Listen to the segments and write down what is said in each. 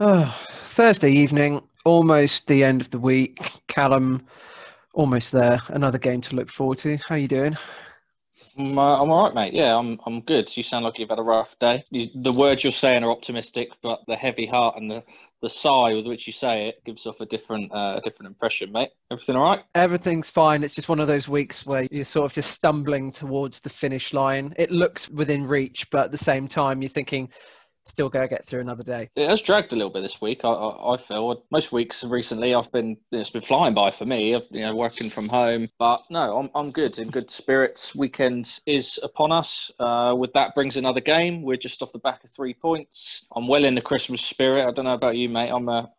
Oh, Thursday evening, almost the end of the week. Callum, almost there. Another game to look forward to. How you doing? I'm, uh, I'm all right, mate. Yeah, I'm I'm good. You sound like you've had a rough day. You, the words you're saying are optimistic, but the heavy heart and the, the sigh with which you say it gives off a different uh, a different impression, mate. Everything all right? Everything's fine. It's just one of those weeks where you're sort of just stumbling towards the finish line. It looks within reach, but at the same time, you're thinking, still go get through another day. It has dragged a little bit this week. I, I, I feel most weeks recently I've been it's been flying by for me. You know, working from home, but no, I'm I'm good in good spirits. Weekend is upon us. Uh, with that brings another game. We're just off the back of three points. I'm well in the Christmas spirit. I don't know about you, mate. I'm a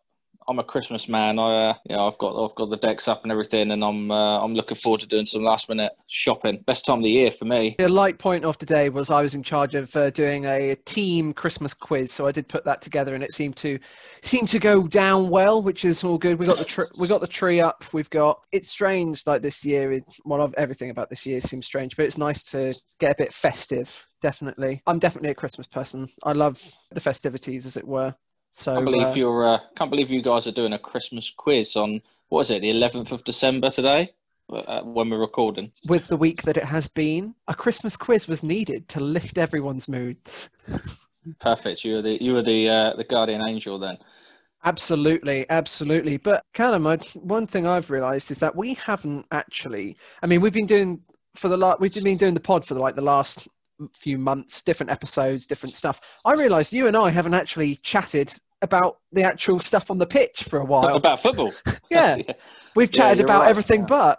I'm a Christmas man. I, uh, you know, I've got I've got the decks up and everything, and I'm uh, I'm looking forward to doing some last minute shopping. Best time of the year for me. The light point of today was I was in charge of uh, doing a team Christmas quiz, so I did put that together, and it seemed to seemed to go down well, which is all good. We got the tr- we got the tree up. We've got it's strange like this year. It's one of everything about this year seems strange, but it's nice to get a bit festive. Definitely, I'm definitely a Christmas person. I love the festivities, as it were. So can't believe uh, you're uh, can't believe you guys are doing a Christmas quiz on what is it, the 11th of December today, uh, when we're recording. with the week that it has been, a Christmas quiz was needed to lift everyone's mood. Perfect. You were the you were the uh, the guardian angel then. Absolutely, absolutely. But Callum, I, one thing I've realised is that we haven't actually. I mean, we've been doing for the last. We've been doing the pod for the, like the last few months, different episodes, different stuff. I realised you and I haven't actually chatted about the actual stuff on the pitch for a while. About football. yeah, we've chatted you're about right, everything yeah. but.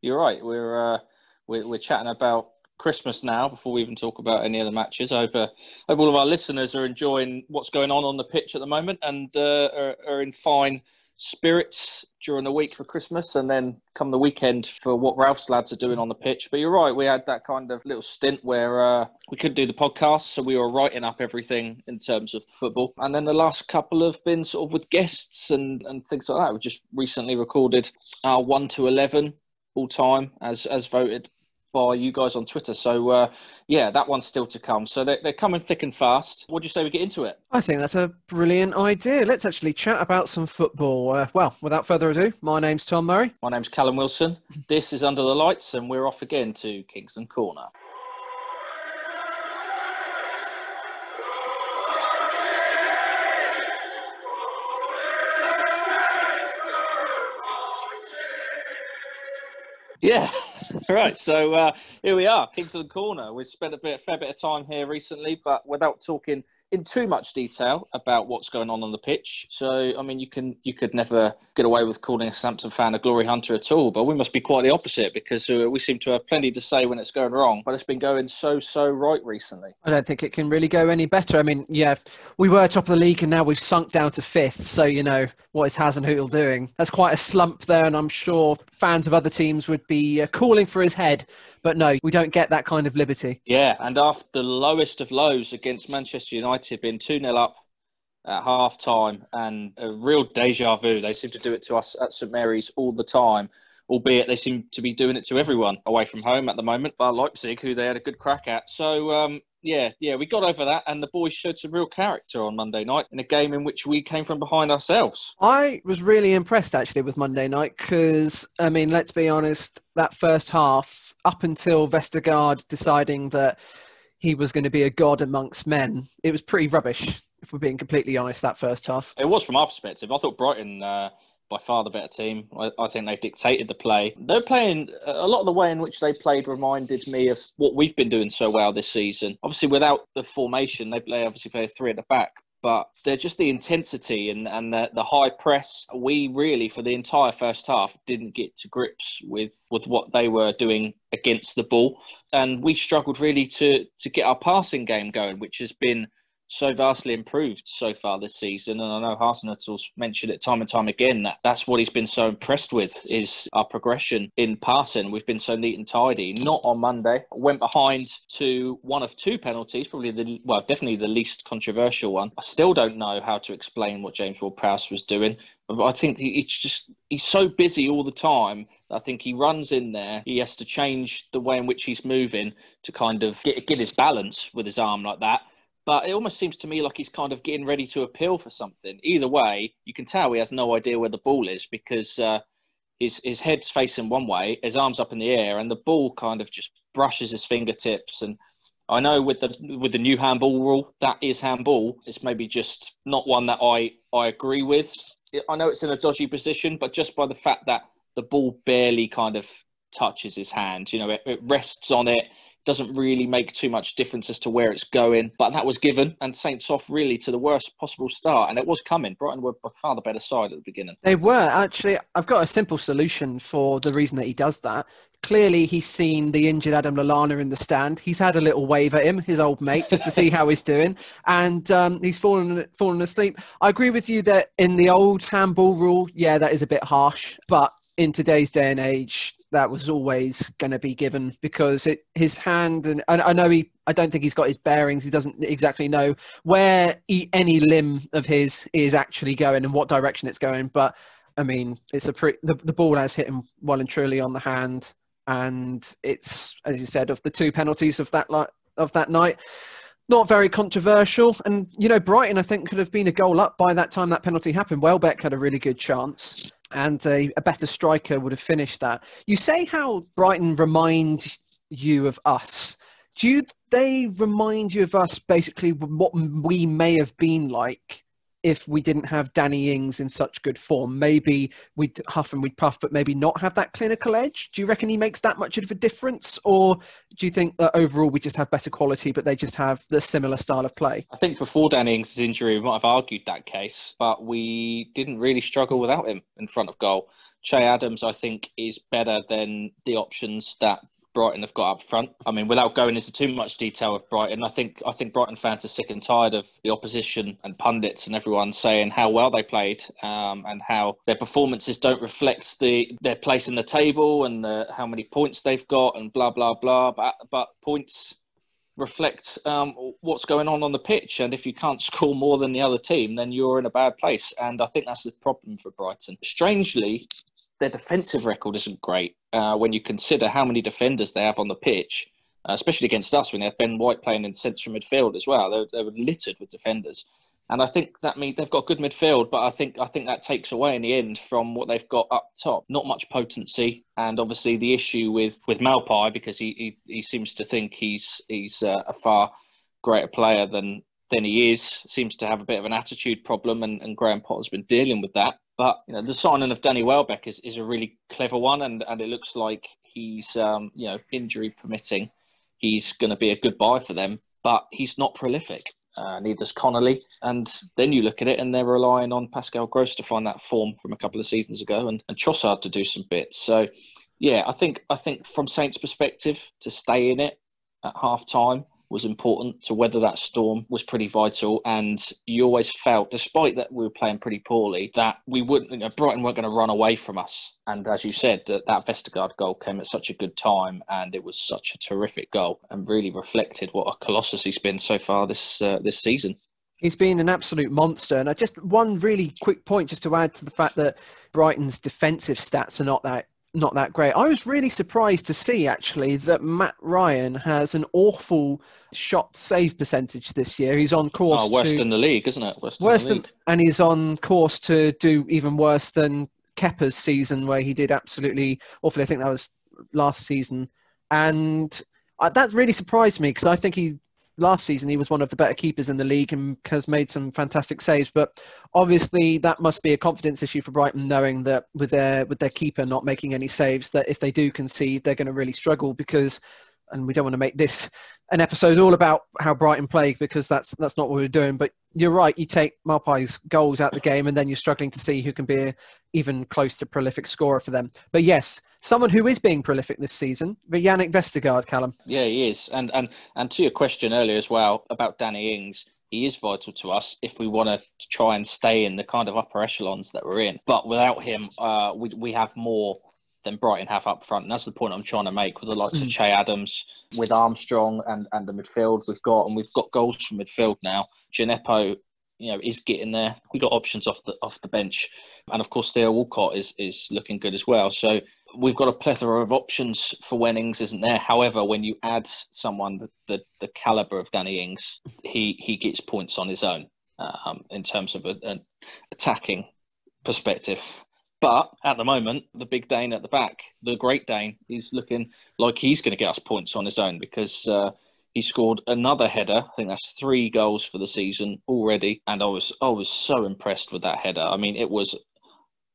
You're right. We're uh, we're we're chatting about Christmas now before we even talk about any other matches. I hope, uh, hope all of our listeners are enjoying what's going on on the pitch at the moment and uh, are, are in fine spirits during the week for Christmas and then come the weekend for what Ralph's lads are doing on the pitch. But you're right, we had that kind of little stint where uh, we couldn't do the podcast, so we were writing up everything in terms of football. And then the last couple have been sort of with guests and, and things like that. We just recently recorded our 1 to 11 all time as, as voted by you guys on Twitter. So, uh, yeah, that one's still to come. So they're, they're coming thick and fast. What do you say we get into it? I think that's a brilliant idea. Let's actually chat about some football. Uh, well, without further ado, my name's Tom Murray. My name's Callum Wilson. This is Under the Lights, and we're off again to Kingston Corner. Yeah, right. So uh, here we are, Kingston Corner. We've spent a bit, fair bit of time here recently, but without talking in too much detail about what's going on on the pitch. So, I mean, you can you could never get away with calling a Sampson fan a glory hunter at all, but we must be quite the opposite because uh, we seem to have plenty to say when it's going wrong, but it's been going so so right recently. I don't think it can really go any better. I mean, yeah, we were top of the league and now we've sunk down to fifth. So, you know, what is Hasenhüttl doing? That's quite a slump there, and I'm sure fans of other teams would be uh, calling for his head. But no, we don't get that kind of liberty. Yeah, and after the lowest of lows against Manchester United, being 2 0 up at half time and a real deja vu. They seem to do it to us at St Mary's all the time, albeit they seem to be doing it to everyone away from home at the moment, bar Leipzig, who they had a good crack at. So, um, yeah, yeah, we got over that, and the boys showed some real character on Monday night in a game in which we came from behind ourselves. I was really impressed actually with Monday night because, I mean, let's be honest, that first half, up until Vestergaard deciding that he was going to be a god amongst men, it was pretty rubbish, if we're being completely honest, that first half. It was from our perspective. I thought Brighton, uh, by far the better team. I, I think they dictated the play. They're playing a lot of the way in which they played reminded me of what we've been doing so well this season. Obviously, without the formation, they play obviously play three at the back. But they're just the intensity and, and the, the high press. We really, for the entire first half, didn't get to grips with, with what they were doing against the ball. And we struggled really to, to get our passing game going, which has been so vastly improved so far this season. And I know Hasenhüttl's mentioned it time and time again that that's what he's been so impressed with is our progression in passing. We've been so neat and tidy. Not on Monday. Went behind to one of two penalties, probably the well, definitely the least controversial one. I still don't know how to explain what James Ward-Prowse was doing. But I think he- he's just he's so busy all the time. I think he runs in there. He has to change the way in which he's moving to kind of get, get his balance with his arm like that but it almost seems to me like he's kind of getting ready to appeal for something. Either way, you can tell he has no idea where the ball is because uh, his his head's facing one way, his arms up in the air, and the ball kind of just brushes his fingertips. And I know with the with the new handball rule, that is handball. It's maybe just not one that I I agree with. I know it's in a dodgy position, but just by the fact that the ball barely kind of touches his hand, you know, it, it rests on it doesn't really make too much difference as to where it's going. But that was given, and Saints off really to the worst possible start, and it was coming. Brighton were by far the better side at the beginning. They were actually. I've got a simple solution for the reason that he does that. Clearly, he's seen the injured Adam Lallana in the stand. He's had a little wave at him, his old mate, just to see how he's doing, and um, he's fallen fallen asleep. I agree with you that in the old handball rule, yeah, that is a bit harsh, but in today's day and age, that was always going to be given because it, his hand and I, I, know he I don't think he's got his bearings he doesn't exactly know where he, any limb of his is actually going and what direction it's going but I mean it's a pretty the, the ball has hit him well and truly on the hand and it's as you said of the two penalties of that of that night not very controversial. And you know Brighton I think could have been a goal up by that time that penalty happened. Welbeck had a really good chance and a, a, better striker would have finished that. You say how Brighton remind you of us. Do you, they remind you of us basically what we may have been like if we didn't have Danny Ings in such good form. Maybe we'd huff and we'd puff, but maybe not have that clinical edge. Do you reckon he makes that much of a difference? Or do you think that overall we just have better quality, but they just have the similar style of play? I think before Danny Ings' injury, we might have argued that case, but we didn't really struggle without him in front of goal. Che Adams, I think, is better than the options that Brighton have got up front. I mean, without going into too much detail of Brighton, I think I think Brighton fans are sick and tired of the opposition and pundits and everyone saying how well they played um, and how their performances don't reflect the their place in the table and the, how many points they've got and blah blah blah. But but points reflect um, what's going on on the pitch. And if you can't score more than the other team, then you're in a bad place. And I think that's the problem for Brighton. Strangely, their defensive record isn't great uh, when you consider how many defenders they have on the pitch, uh, especially against us when they have Ben White playing in central midfield as well. They, they littered with defenders. And I think that means they've got good midfield, but I think I think that takes away in the end from what they've got up top. Not much potency, and obviously the issue with with Maupay because he he, he seems to think he's he's uh, a far greater player than than he is. Seems to have a bit of an attitude problem, and, and Graham Potter's been dealing with that. But you know, the signing of Danny Welbeck is, is a really clever one, and, and it looks like he's um, you know injury permitting, he's going to be a good buy for them. But he's not prolific. Uh, neither's Connolly, and then you look at it, and they're relying on Pascal Gross to find that form from a couple of seasons ago, and, and Trossard to do some bits. So, yeah, I think I think from Saints' perspective, to stay in it at half time was important to weather that storm was pretty vital. And you always felt, despite that we were playing pretty poorly, that we wouldn't, you know, Brighton weren't going to run away from us. And as you said, that, that Vestergaard goal came at such a good time and it was such a terrific goal and really reflected what a colossus he's been so far this uh, this season. He's been an absolute monster. And I just one really quick point just to add to the fact that Brighton's defensive stats are not that not that great. I was really surprised to see actually that Matt Ryan has an awful shot save percentage this year. He's on course. Oh, worse to, than the league, isn't it? Worse, worse than, than and he's on course to do even worse than Kepa's season, where he did absolutely awfully. I think that was last season, and uh, that really surprised me because I think he last season he was one of the better keepers in the league and has made some fantastic saves. But obviously that must be a confidence issue for Brighton, knowing that with their with their keeper not making any saves, that if they do concede, they're going to really struggle because. And we don't want to make this an episode all about how Brighton play because that's that's not what we're doing. But you're right. You take Maupay's goals out of the game, and then you're struggling to see who can be a, even close to prolific scorer for them. But yes, someone who is being prolific this season, but Jannik Vestergaard, Callum. Yeah, he is. And and and to your question earlier as well about Danny Ings, he is vital to us if we want to try and stay in the kind of upper echelons that we're in. But without him, uh, we we have more than Brighton have up front. And that's the point I'm trying to make with the likes mm. of Che Adams, with Armstrong and, and the midfield we've got, and we've got goals from midfield now. Djenepo, you know, is getting there. We've got options off the off the bench. And of course Theo Walcott is is looking good as well. So we've got a plethora of options for when Ings isn't there. However, when you add someone the, the, the caliber of Danny Ings, he, he gets points on his own um, in terms of an attacking perspective. But at the moment, the big Dane at the back, the great Dane, he's looking like he's going to get us points on his own because uh, he scored another header. I think that's three goals for the season already, and I was I was so impressed with that header. I mean, it was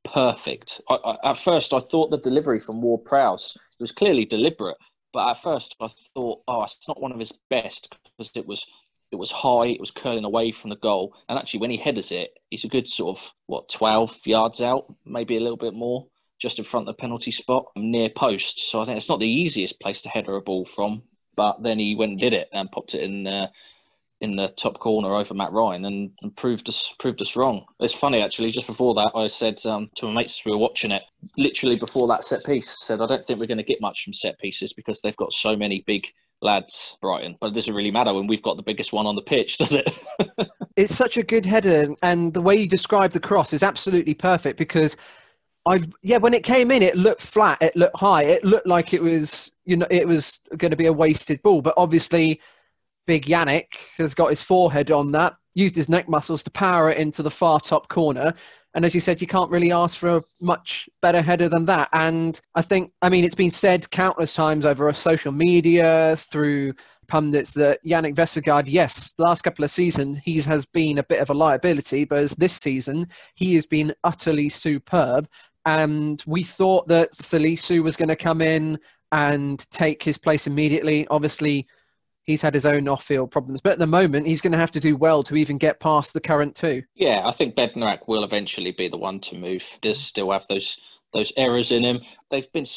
perfect. I, I, at first, I thought the delivery from Ward Prowse was clearly deliberate, but at first I thought, oh, it's not one of his best because it was it was high, it was curling away from the goal, and actually when he headers it, he's a good sort of what twelve yards out, maybe a little bit more, just in front of the penalty spot near post. So I think it's not the easiest place to header a ball from, but then he went and did it and popped it in. Uh, in the top corner over Matt Ryan and, and, proved us proved us wrong. It's funny actually. Just before that, I said um, to my mates we were watching it. Literally before that set piece, said I don't think we're going to get much from set pieces because they've got so many big lads, Brighton. But it doesn't really matter when we've got the biggest one on the pitch, does it? it's such a good header, and the way you describe the cross is absolutely perfect because. I yeah, when it came in, it looked flat. It looked high. It looked like it was you know it was going to be a wasted ball. But obviously, Big Jannik has got his forehead on that, used his neck muscles to power it into the far top corner. And as you said, you can't really ask for a much better header than that. And I think, I mean, it's been said countless times over social media, through pundits, that Jannik Vestergaard, yes, last couple of seasons, he has been a bit of a liability, but as this season, he has been utterly superb. And we thought that Salisu was going to come in and take his place immediately. Obviously, he's had his own off-field problems. But at the moment, he's going to have to do well to even get past the current two. Yeah, I think Bednarek will eventually be the one to move. Does still have those those errors in him. They've been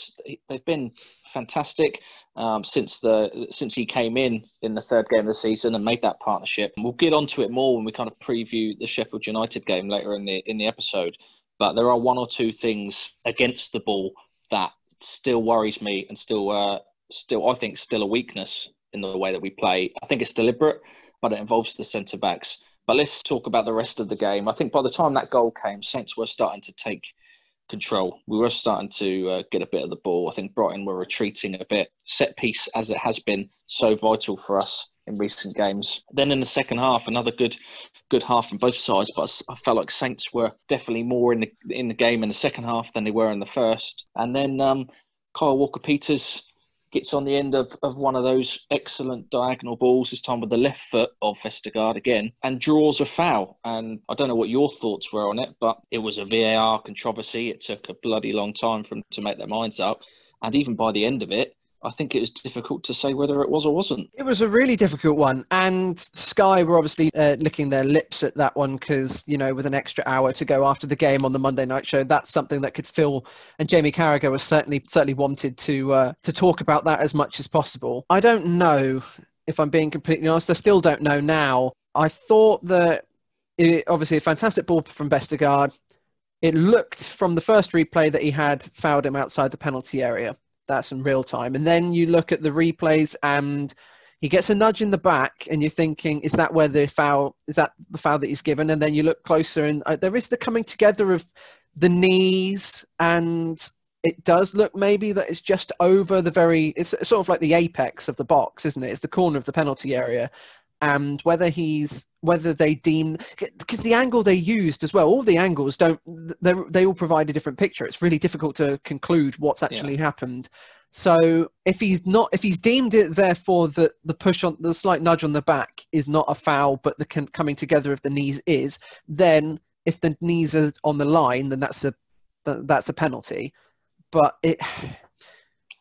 they've been fantastic um, since the since he came in in the third game of the season and made that partnership. And we'll get onto it more when we kind of preview the Sheffield United game later in the in the episode. But there are one or two things against the ball that still worries me and still uh, still I think still a weakness in the way that we play. I think it's deliberate, but it involves the centre backs. But let's talk about the rest of the game. I think by the time that goal came, Saints were starting to take control. We were starting to uh, get a bit of the ball. I think Brighton were retreating a bit. Set piece, as it has been so vital for us in recent games. Then in the second half, another good good half from both sides. But I felt like Saints were definitely more in the in the game in the second half than they were in the first. And then um, Kyle Walker Peters gets on the end of, of one of those excellent diagonal balls, this time with the left foot of Vestergaard again, and draws a foul. And I don't know what your thoughts were on it, but it was a VAR controversy. It took a bloody long time for them to make their minds up. And even by the end of it, I think it was difficult to say whether it was or wasn't. It was a really difficult one, and Sky were obviously uh, licking their lips at that one because you know with an extra hour to go after the game on the Monday night show, that's something that could fill. And Jamie Carragher was certainly certainly wanted to uh, to talk about that as much as possible. I don't know if I'm being completely honest. I still don't know now. I thought that it, obviously a fantastic ball from Vestergaard. It looked from the first replay that he had fouled him outside the penalty area that's in real time. And then you look at the replays and he gets a nudge in the back and you're thinking, is that where the foul, is that the foul that he's given? And then you look closer and uh, there is the coming together of the knees and it does look maybe that it's just over the very, it's sort of like the apex of the box, isn't it? It's the corner of the penalty area and whether he's whether they deem because the angle they used as well all the angles don't they all provide a different picture. It's really difficult to conclude what's actually yeah. happened. So if he's not if he's deemed it therefore that the push on the slight nudge on the back is not a foul but the coming together of the knees is then if the knees are on the line then that's a that's a penalty. But it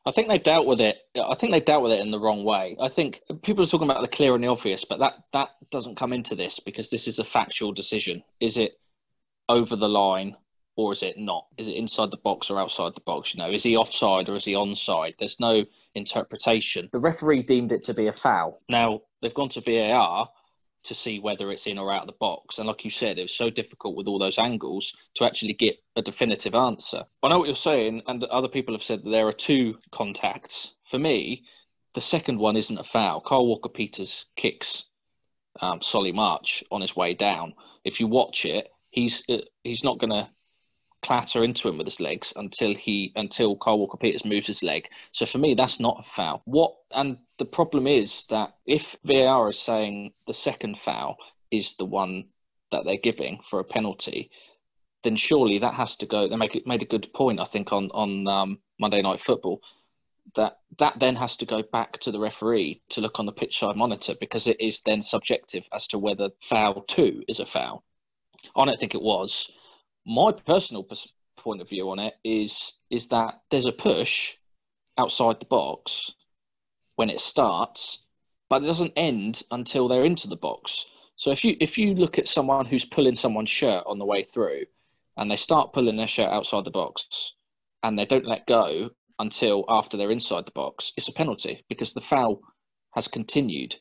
I think they dealt with it. I think they dealt with it in the wrong way. I think people are talking about the clear and the obvious, but that that doesn't come into this because this is a factual decision. Is it over the line or is it not? Is it inside the box or outside the box? You know, is he offside or is he onside? There's no interpretation. The referee deemed it to be a foul. Now they've gone to VAR to see whether it's in or out of the box. And like you said, it was so difficult with all those angles to actually get a definitive answer. I know what you're saying, and other people have said that there are two contacts. For me, the second one isn't a foul. Carl Walker Peters kicks um, Solly March on his way down. If you watch it, he's uh, he's not going to clatter into him with his legs until he until Carl Walker Peters moves his leg. So for me, that's not a foul. What and the problem is that if VAR is saying the second foul is the one that they're giving for a penalty, then surely that has to go. They make it made a good point, I think, on on um, Monday Night Football that that then has to go back to the referee to look on the pitch side monitor because it is then subjective as to whether foul two is a foul. I don't think it was. My personal point of view on it is is that there's a push outside the box when it starts, but it doesn't end until they're into the box. So if you if you look at someone who's pulling someone's shirt on the way through, and they start pulling their shirt outside the box, and they don't let go until after they're inside the box, it's a penalty because the foul has continued.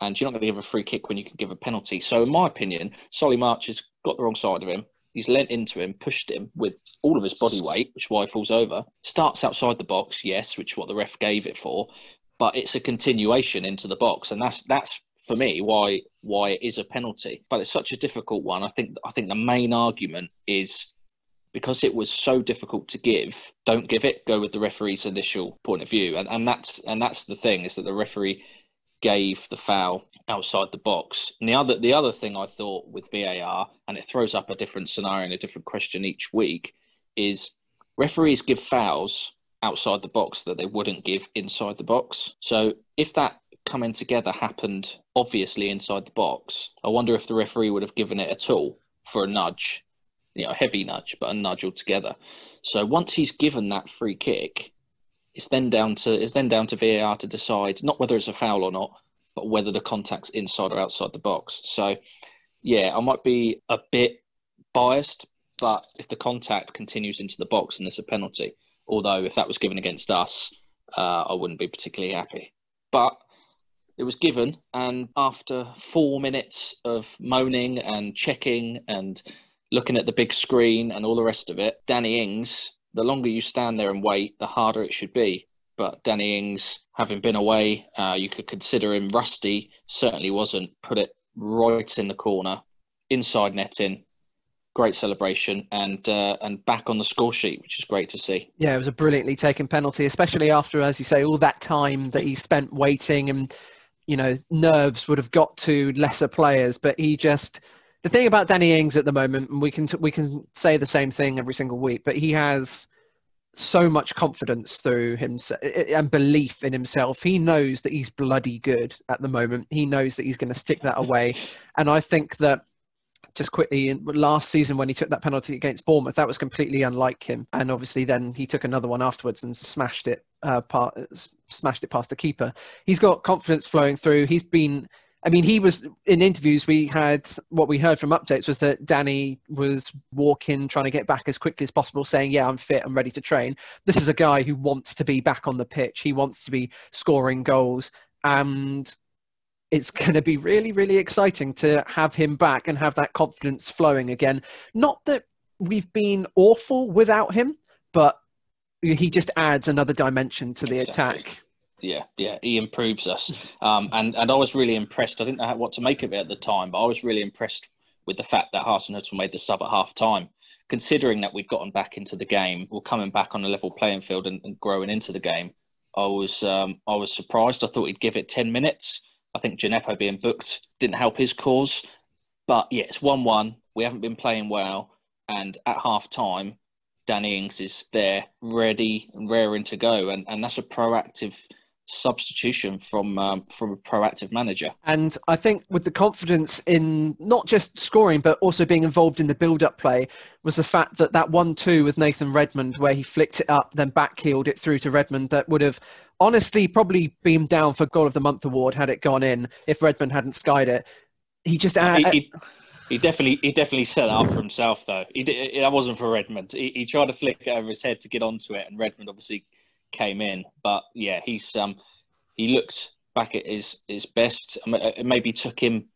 And you're not going to give a free kick when you can give a penalty. So, in my opinion, Solly March has got the wrong side of him. He's leant into him, pushed him with all of his body weight, which is why he falls over. Starts outside the box, yes, which is what the ref gave it for, but it's a continuation into the box, and that's that's for me why why it is a penalty. But it's such a difficult one. I think I think the main argument is because it was so difficult to give, don't give it. Go with the referee's initial point of view, and and that's and that's the thing is that the referee gave the foul outside the box. And the other the other thing I thought with VAR, and it throws up a different scenario and a different question each week, is referees give fouls outside the box that they wouldn't give inside the box. So if that coming together happened obviously inside the box, I wonder if the referee would have given it a all for a nudge you know, a heavy nudge, but a nudge altogether. So once he's given that free kick, it's then down to it's then down to VAR to decide not whether it's a foul or not, but whether the contact's inside or outside the box. So yeah, I might be a bit biased, but if the contact continues into the box and there's a penalty, although if that was given against us, uh, I wouldn't be particularly happy. But it was given, and after four minutes of moaning and checking and looking at the big screen and all the rest of it, Danny Ings, the longer you stand there and wait, the harder it should be. But Danny Ings, having been away, uh, you could consider him rusty. Certainly wasn't. Put it right in the corner, inside netting. Great celebration and uh, and back on the score sheet, which is great to see. Yeah, it was a brilliantly taken penalty, especially after, as you say, all that time that he spent waiting and you know nerves would have got to lesser players, but he just the thing about Danny Ings at the moment, we can we can say the same thing every single week, but he has so much confidence through himself and belief in himself. He knows that he's bloody good at the moment. He knows that he's going to stick that away, and I think that just quickly last season when he took that penalty against Bournemouth, that was completely unlike him. And obviously, then he took another one afterwards and smashed it, uh, part, smashed it past the keeper. He's got confidence flowing through. He's been I mean, he was in interviews. We had what we heard from updates was that Danny was walking, trying to get back as quickly as possible, saying, "Yeah, I'm fit. I'm ready to train." This is a guy who wants to be back on the pitch. He wants to be scoring goals, and it's going to be really, really exciting to have him back and have that confidence flowing again. Not that we've been awful without him, but he just adds another dimension to the exactly. attack yeah, yeah, he improves us. Um, and and I was really impressed. I didn't know what to make of it at the time, but I was really impressed with the fact that Hasenhüttl made the sub at half time. Considering that we'd gotten back into the game, or coming back on a level playing field and, and growing into the game, I was um, I was surprised. I thought he'd give it ten minutes. I think Djenepo being booked didn't help his cause. But yeah, it's one one. We haven't been playing well, and at half time, Danny Ings is there, ready and raring to go, and and that's a proactive substitution from um, from a proactive manager. And I think with the confidence in not just scoring but also being involved in the build-up play was the fact that that one-two with Nathan Redmond, where he flicked it up, then backheeled it through to Redmond, that would have honestly probably been down for Goal of the Month award had it gone in if Redmond hadn't skied it. He just. He, he, he definitely, he definitely set it up for himself, though. He did, that wasn't for Redmond. He, he tried to flick it over his head to get onto it, and Redmond obviously came in. But yeah, he's um he looked back at his his best. It maybe took him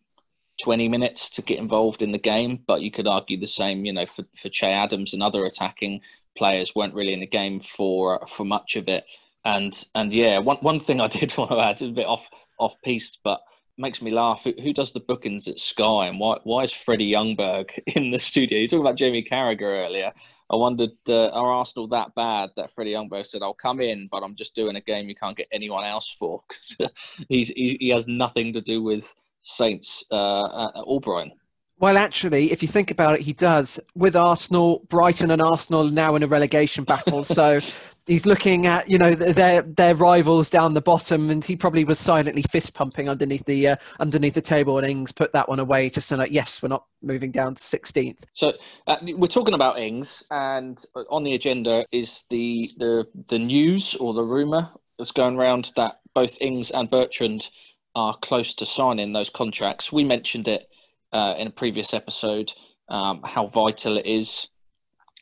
20 minutes to get involved in the game, but you could argue the same, you know, for, for Che Adams and other attacking players weren't really in the game for for much of it. And and yeah, one one thing I did want to add, a bit off off piece, but makes me laugh. Who, who, does the bookings at Sky, and why why is Freddie Ljungberg in the studio? You talk about Jamie Carragher earlier. I wondered, uh, are Arsenal that bad that Freddie Ljungberg said, "I'll come in, but I'm just doing a game you can't get anyone else for"? Because he's he, he, has nothing to do with Saints uh, uh, or Brighton. Well, actually, if you think about it, he does. With Arsenal, Brighton and Arsenal now in a relegation battle. so he's looking at you know their their rivals down the bottom, and he probably was silently fist pumping underneath the uh, underneath the table, and Ings put that one away just to like, yes, we're not moving down to 16th. So uh, we're talking about Ings, and on the agenda is the the the news or the rumor that's going around that both Ings and Bertrand are close to signing those contracts. We mentioned it uh, in a previous episode um, how vital it is.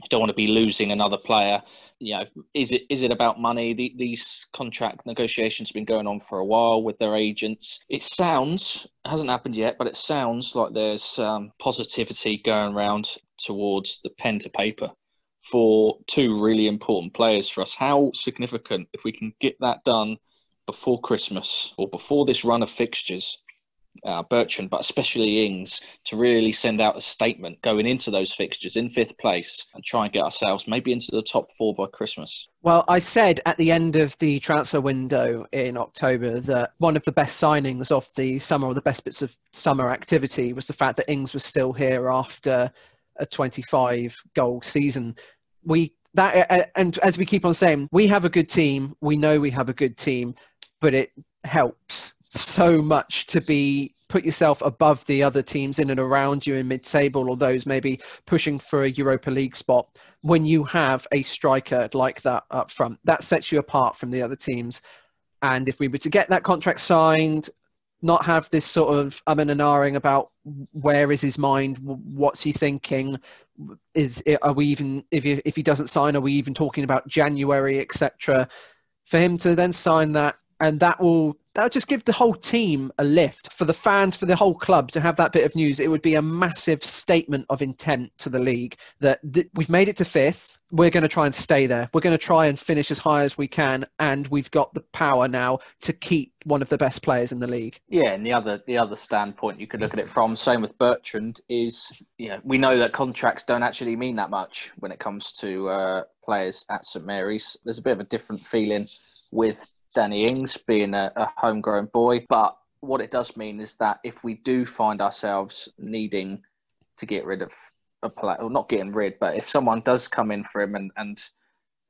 You don't want to be losing another player you know, is it is it about money? The, these contract negotiations have been going on for a while with their agents. It sounds hasn't happened yet, but it sounds like there's um, positivity going around towards the pen to paper for two really important players for us. How significant if we can get that done before Christmas or before this run of fixtures uh, Bertrand, but especially Ings, to really send out a statement going into those fixtures in fifth place and try and get ourselves maybe into the top four by Christmas. Well, I said at the end of the transfer window in October that one of the best signings of the summer or the best bits of summer activity was the fact that Ings was still here after a 25 goal season. We that and as we keep on saying, we have a good team. We know we have a good team, but it helps so much to be put yourself above the other teams in and around you in mid-table or those maybe pushing for a Europa League spot when you have a striker like that up front. That sets you apart from the other teams. And if we were to get that contract signed, not have this sort of um and ahhing about where is his mind, what's he thinking, is are we even if he, if he doesn't sign, are we even talking about January, etc. For him to then sign that, and that will that would just give the whole team a lift for the fans for the whole club to have that bit of news. It would be a massive statement of intent to the league that th- we've made it to fifth. We're going to try and stay there. We're going to try and finish as high as we can and we've got the power now to keep one of the best players in the league. Yeah and the other the other standpoint you could look at it from same with bertrand is you know we know that contracts don't actually mean that much when it comes to uh, players at st mary's. There's a bit of a different feeling with Danny Ings being a, a homegrown boy. But what it does mean is that if we do find ourselves needing to get rid of a player, or not getting rid, but if someone does come in for him and and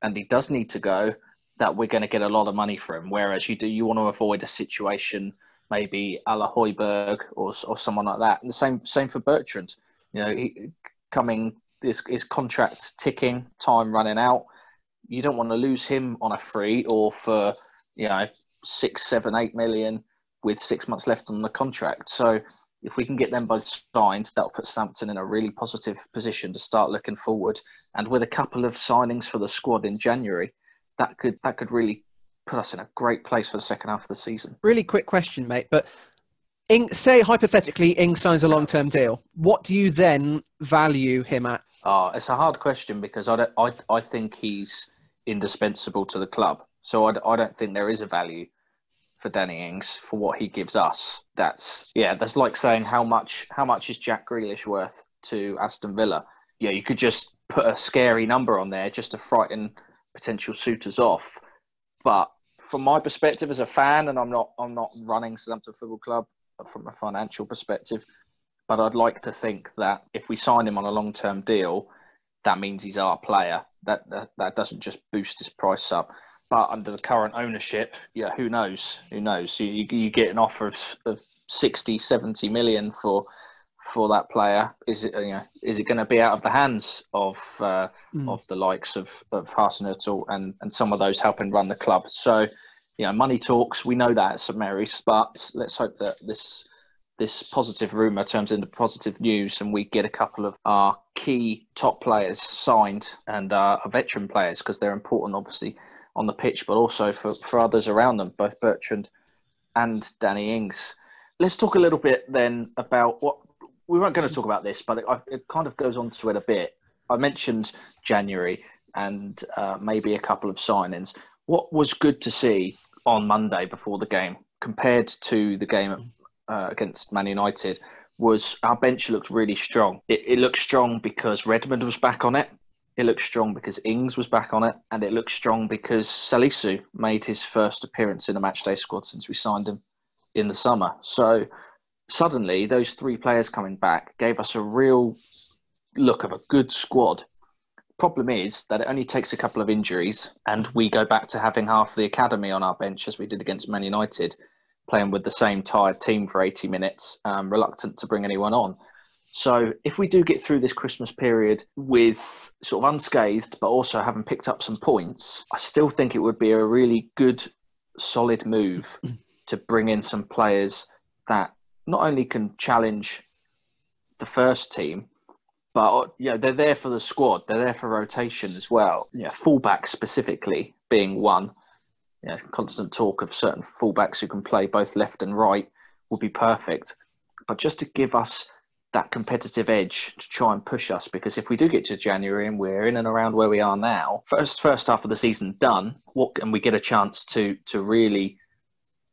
and he does need to go, that we're going to get a lot of money for him. Whereas you do, you want to avoid a situation maybe a la Højbjerg or or someone like that. And the same same for Bertrand. You know, he, coming his his contract ticking, time running out. You don't want to lose him on a free or for you know, six, seven, eight million with six months left on the contract. So if we can get them both signed, that'll put Southampton in a really positive position to start looking forward. And with a couple of signings for the squad in January, that could that could really put us in a great place for the second half of the season. Really quick question, mate. But Ing, say hypothetically, Ing signs a long-term deal. What do you then value him at? Oh, it's a hard question because I, I, I think he's indispensable to the club. So I, I don't think there is a value for Danny Ings for what he gives us. That's yeah, that's like saying how much how much is Jack Grealish worth to Aston Villa? Yeah, you could just put a scary number on there just to frighten potential suitors off. But from my perspective as a fan, and I'm not I'm not running Southampton Football Club from a financial perspective, but I'd like to think that if we sign him on a long term deal, that means he's our player. That, that that doesn't just boost his price up but under the current ownership, yeah, who knows? Who knows? You, you, you get an offer of, of 60, 70 million for for that player. Is it you know is it going to be out of the hands of uh, mm. of the likes of of Hasenhüttl and and some of those helping run the club? So you know, money talks. We know that at St Mary's, but let's hope that this this positive rumor turns into positive news and we get a couple of our key top players signed and uh, veteran players because they're important, obviously on the pitch, but also for, for others around them, both Bertrand and Danny Ings. Let's talk a little bit then about what we weren't going to talk about this, but it, it kind of goes on to it a bit. I mentioned January and uh, maybe a couple of signings. What was good to see on Monday before the game compared to the game uh, against Man United was our bench looked really strong. It, it looked strong because Redmond was back on it It looked strong because Ings was back on it, and it looked strong because Salisu made his first appearance in the matchday squad since we signed him in the summer. So suddenly, those three players coming back gave us a real look of a good squad. Problem is that it only takes a couple of injuries, and we go back to having half the academy on our bench as we did against Man United, playing with the same tired team for 80 minutes, um, reluctant to bring anyone on. So if we do get through this Christmas period with sort of unscathed, but also having picked up some points, I still think it would be a really good, solid move to bring in some players that not only can challenge the first team, but you know they're there for the squad. They're there for rotation as well. Yeah, fullback specifically being one. Yeah, constant talk of certain fullbacks who can play both left and right would be perfect. But just to give us that competitive edge to try and push us because if we do get to January and we're in and around where we are now, first first half of the season done, what and we get a chance to to really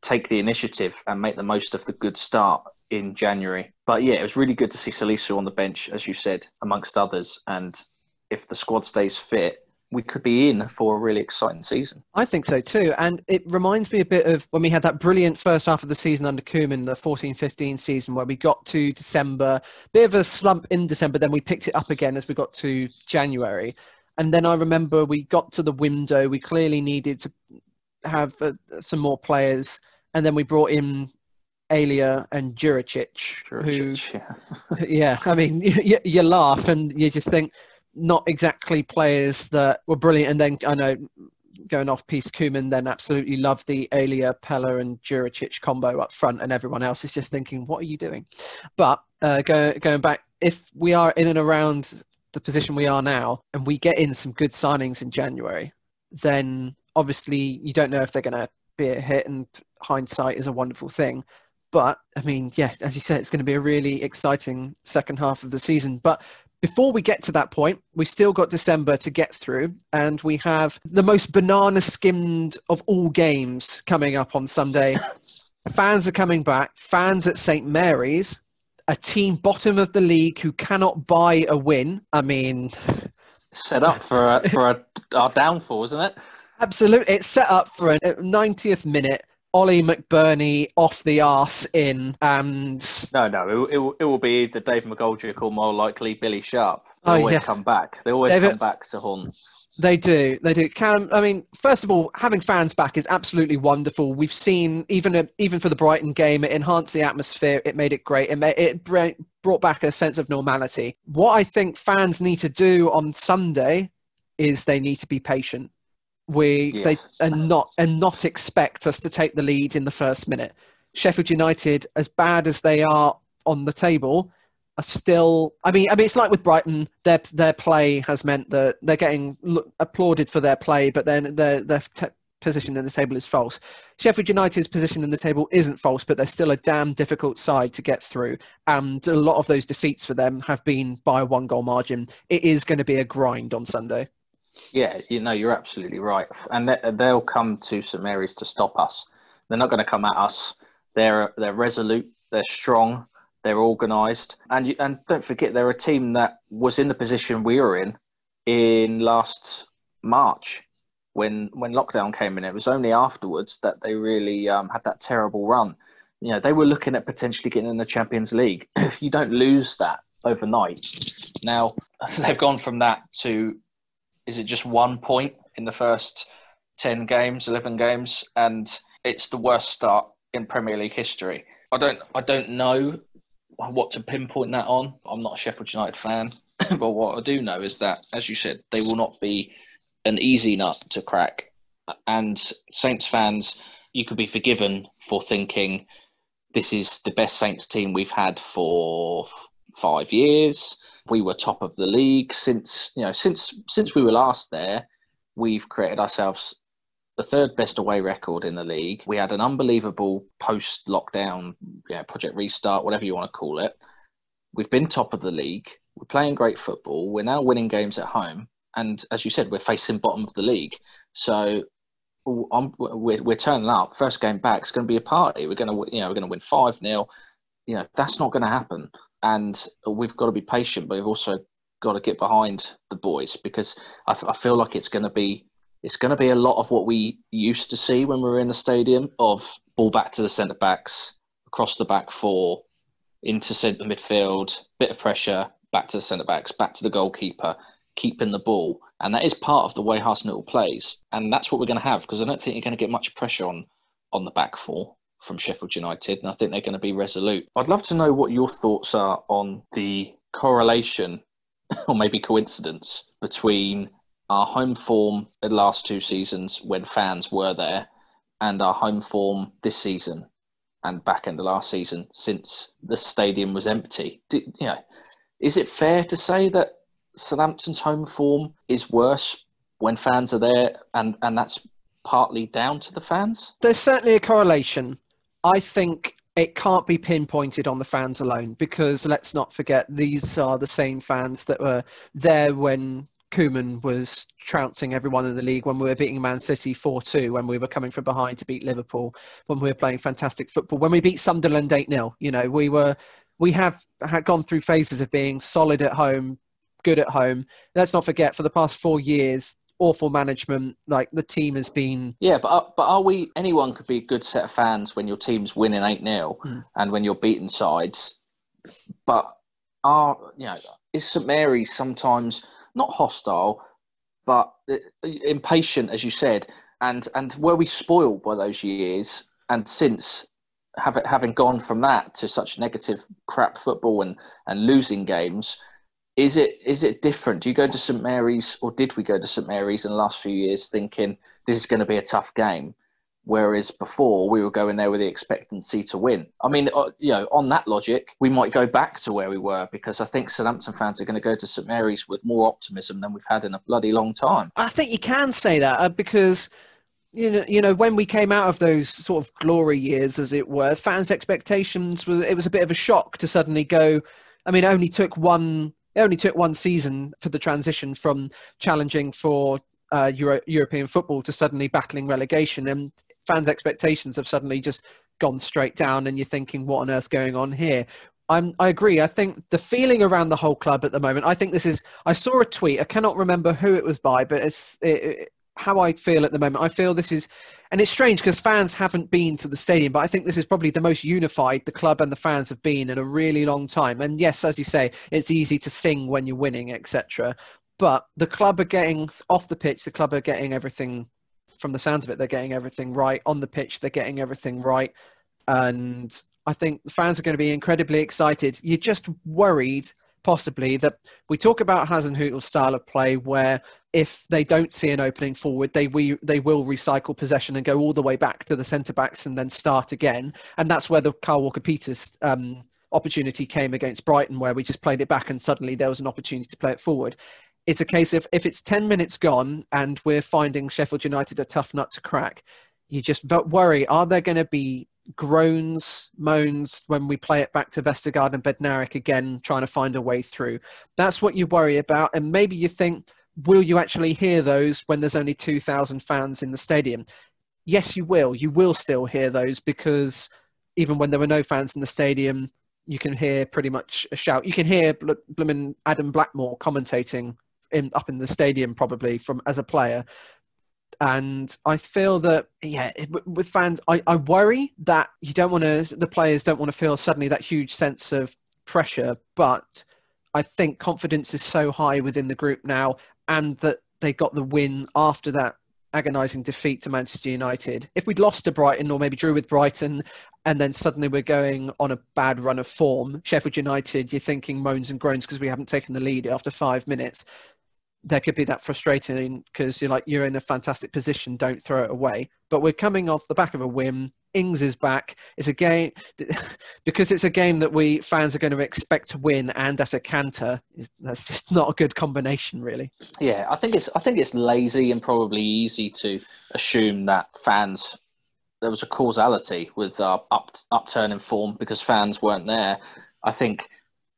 take the initiative and make the most of the good start in January. But yeah, it was really good to see Salisu on the bench, as you said, amongst others. And if the squad stays fit, we could be in for a really exciting season. I think so too. And it reminds me a bit of when we had that brilliant first half of the season under Koeman, the 14 15 season, where we got to December, bit of a slump in December, then we picked it up again as we got to January. And then I remember we got to the window, we clearly needed to have uh, some more players. And then we brought in Elia and Juricic, who, yeah. yeah, I mean, you, you laugh and you just think, not exactly players that were brilliant. And then I know going off piece Koeman, then absolutely love the Elia, Pellè, and Juricic combo up front, and everyone else is just thinking, "What are you doing?" But uh, go, going back, if we are in and around the position we are now, and we get in some good signings in January, then obviously you don't know if they're going to be a hit, and hindsight is a wonderful thing. But I mean, yeah, as you said, it's going to be a really exciting second half of the season. But before we get to that point, we still got December to get through, and we have the most banana skimmed of all games coming up on Sunday. Fans are coming back. Fans at St. Mary's, a team bottom of the league who cannot buy a win. I mean, set up for a, for a, our downfall, isn't it? Absolutely, it's set up for a 90th minute Oli McBurnie off the arse in, and no, no, it, it, it will be the Dave McGoldrick or more likely Billy Sharp. They oh, always yeah. come back. They always David, come back to haunt. They do. They do. Cam, I mean, first of all, having fans back is absolutely wonderful. We've seen even even for the Brighton game, it enhanced the atmosphere. It made it great. It made, it brought back a sense of normality. What I think fans need to do on Sunday is they need to be patient we yes. they and not and not expect us to take the lead in the first minute. Sheffield United, as bad as they are on the table, are still. I mean, I mean, it's like with Brighton. Their their play has meant that they're getting applauded for their play, but then their their t- position in the table is false. Sheffield United's position in the table isn't false, but they're still a damn difficult side to get through, and a lot of those defeats for them have been by a one goal margin. It is going to be a grind on Sunday. Yeah, you know, you're absolutely right. And they'll come to St Mary's to stop us. They're not going to come at us. They're they're resolute. They're strong. They're organised. And you, and don't forget, they're a team that was in the position we were in in last March when when lockdown came in. It was only afterwards that they really um, had that terrible run. You know, they were looking at potentially getting in the Champions League. You don't lose that overnight, now they've gone from that to is it just one point in the first 10 games 11 games? And it's the worst start in premier league history. I don't i don't know what to pinpoint that on. I'm not a sheffield united fan but what i do know is that as you said they will not be an easy nut to crack. And saints fans you could be forgiven for thinking this is the best saints team we've had for five years we were top of the league since you know since since we were last there. We've created ourselves the third best away record in the league. We had an unbelievable post lockdown yeah, project restart, whatever you want to call it. We've been top of the league. We're playing great football. We're now winning games at home, and as you said, we're facing bottom of the league. So I'm, um, we're, we're turning up. First game back, it's going to be a party. We're going to, you know, we're going to win five 0 You know, that's not going to happen and we've got to be patient, but we've also got to get behind the boys because I, th- I feel like it's going to be it's going to be a lot of what we used to see when we were in the stadium of ball back to the centre backs, across the back four, into centre midfield, bit of pressure, back to the centre backs, back to the goalkeeper, keeping the ball. And that is part of the way Hasenhüttl plays. And that's what we're going to have because I don't think you're going to get much pressure on, on the back four from Sheffield United. And I think they're going to be resolute. I'd love to know what your thoughts are on the correlation or maybe coincidence between our home form the last two seasons when fans were there and our home form this season and back in the last season since the stadium was empty. Do, you know, is it fair to say that Southampton's home form is worse when fans are there, and and that's partly down to the fans? There's certainly a correlation. I think it can't be pinpointed on the fans alone because let's not forget these are the same fans that were there when Koeman was trouncing everyone in the league when we were beating Man City 4 2, when we were coming from behind to beat Liverpool, when we were playing fantastic football, when we beat Sunderland 8 0. You know, we were. We have had gone through phases of being solid at home, good at home. Let's not forget, for the past four years, awful management. Like the team has been. Yeah, but are, but are we? Anyone could be a good set of fans when your team's winning eight 0 mm. and when you're beating sides. But are you know is St Mary's sometimes not hostile, but uh, impatient, as you said, and and were we spoiled by those years? And since having having gone from that to such negative crap football and and losing games, is it is it different? Do you go to St Mary's, or did we go to St Mary's in the last few years thinking this is going to be a tough game? Whereas before we were going there with the expectancy to win. I mean, uh, you know, on that logic, we might go back to where we were because I think Southampton fans are going to go to St Mary's with more optimism than we've had in a bloody long time. I think you can say that uh, because you know, you know, when we came out of those sort of glory years, as it were, fans' expectations were it was a bit of a shock to suddenly go. I mean, it only took one. It only took one season for the transition from challenging for uh, Euro- European football to suddenly battling relegation, and fans' expectations have suddenly just gone straight down, and you're thinking, what on earth's going on here? I'm, I agree. I think the feeling around the whole club at the moment. I think this is. I saw a tweet. I cannot remember who it was by, but it's it, it, how I feel at the moment. I feel this is, and it's strange because fans haven't been to the stadium, but I think this is probably the most unified the club and the fans have been in a really long time. And yes, as you say, it's easy to sing when you're winning, etc. But the club are getting off the pitch. The club are getting everything from the sounds of it, they're getting everything right on the pitch. They're getting everything right, and I think the fans are going to be incredibly excited. You're just worried, possibly, that we talk about Hasenhüttl's style of play, where if they don't see an opening forward, they we they will recycle possession and go all the way back to the centre backs and then start again. And that's where the Kyle Walker-Peters um, opportunity came against Brighton, where we just played it back and suddenly there was an opportunity to play it forward it's a case of if it's 10 minutes gone and we're finding Sheffield United a tough nut to crack, you just worry are there going to be groans, moans when we play it back to Vestergaard and Bednarek again, trying to find a way through? That's what you worry about. And maybe you think, will you actually hear those when there's only 2,000 fans in the stadium? Yes, you will. You will still hear those because even when there were no fans in the stadium, you can hear pretty much a shout. You can hear Bl- Bloomin' Adam Blackmore commentating in, up in the stadium probably from as a player. And I feel that yeah, with fans, I, I worry that you don't want to. The players don't want to feel suddenly that huge sense of pressure, but I think confidence is so high within the group now, and that they got the win after that agonising defeat to Manchester United. If we'd lost to Brighton or maybe drew with Brighton and then suddenly we're going on a bad run of form, Sheffield United, you're thinking moans and groans because we haven't taken the lead after five minutes there could be that frustrating because you're like you're in a fantastic position don't throw it away. But we're coming off the back of a win Ings is back. It's a game because it's a game that we fans are going to expect to win and at a canter that's just not a good combination really. Yeah i think it's i think it's lazy and probably easy to assume that fans there was a causality with uh, up upturn in form because fans weren't there. I think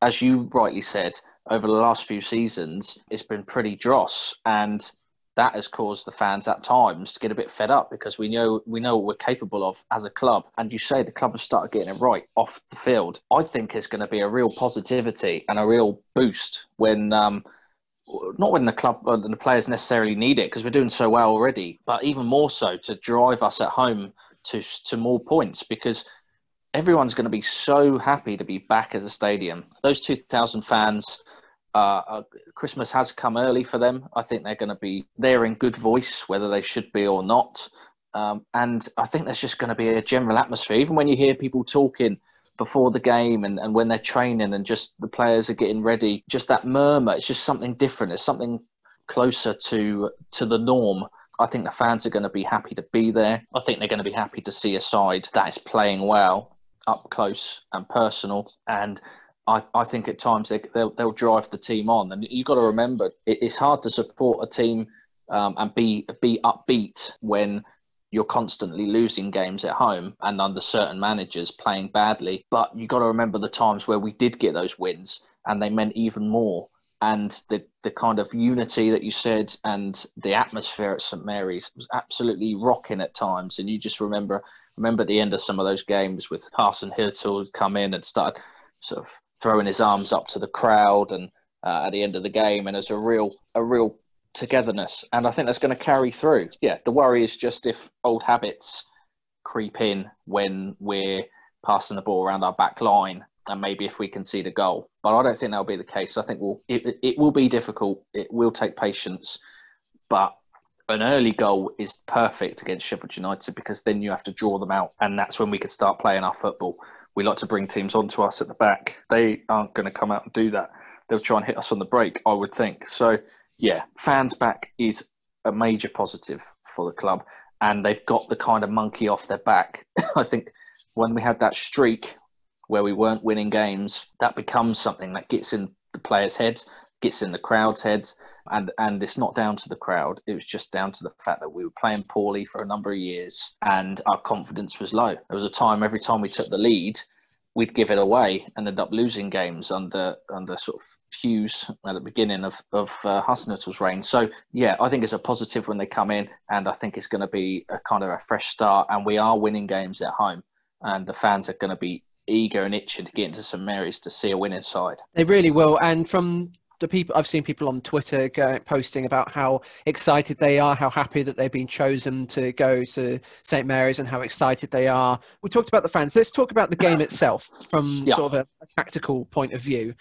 as you rightly said over the last few seasons, it's been pretty dross, and that has caused the fans at times to get a bit fed up because we know we know what we're capable of as a club. And you say the club has started getting it right off the field. I think it's going to be a real positivity and a real boost when um, not when the club and the players necessarily need it because we're doing so well already, but even more so to drive us at home to to more points because everyone's going to be so happy to be back at the stadium. Those 2,000 fans, uh, uh, Christmas has come early for them. I think they're going to be there in good voice, whether they should be or not. Um, and I think there's just going to be a general atmosphere. Even when you hear people talking before the game and, and when they're training and just the players are getting ready, just that murmur, it's just something different. It's something closer to to the norm. I think the fans are going to be happy to be there. I think they're going to be happy to see a side that is playing well, up close and personal. And I, I think at times they, will they'll drive the team on. And you've got to remember, it, it's hard to support a team um, and be be upbeat when you're constantly losing games at home and under certain managers playing badly. But you've got to remember the times where we did get those wins and they meant even more. And the, the kind of unity that you said and the atmosphere at St Mary's was absolutely rocking at times. And you just remember remember at the end of some of those games with Hasenhüttl come in and start sort of throwing his arms up to the crowd and uh, at the end of the game. And there's a real a real togetherness, and I think that's going to carry through. Yeah, the worry is just if old habits creep in when we're passing the ball around our back line, and maybe if we can see the goal. But I don't think that'll be the case. I think we'll, it, it will be difficult. It will take patience, but an early goal is perfect against Sheffield United because then you have to draw them out, and that's when we can start playing our football. We like to bring teams onto us at the back. They aren't going to come out and do that. They'll try and hit us on the break, I would think. So yeah, fans back is a major positive for the club, and they've got the kind of monkey off their back. I think when we had that streak where we weren't winning games, that becomes something that gets in the players' heads, gets in the crowd's heads, and and it's not down to the crowd. It was just down to the fact that we were playing poorly for a number of years, and our confidence was low. There was a time every time we took the lead, we'd give it away and end up losing games under under sort of Hughes at the beginning of of uh, reign. So yeah, I think it's a positive when they come in, and I think it's going to be a kind of a fresh start. And we are winning games at home, and the fans are going to be eager and itching to get into St Mary's to see a winning side. They really will. And from the people I've seen people on Twitter going, posting about how excited they are, how happy that they've been chosen to go to St Mary's, and how excited they are. We talked about the fans. Let's talk about the game itself from yeah. sort of a, a practical point of view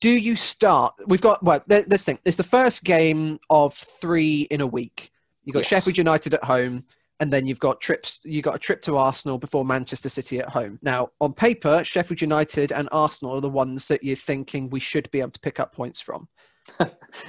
do you start? We've got well. Let's think. It's the first game of three in a week. you've got yes. Sheffield United at home, and then you've got trips. You got a trip to Arsenal before Manchester City at home. Now, on paper, Sheffield United and Arsenal are the ones that you're thinking we should be able to pick up points from.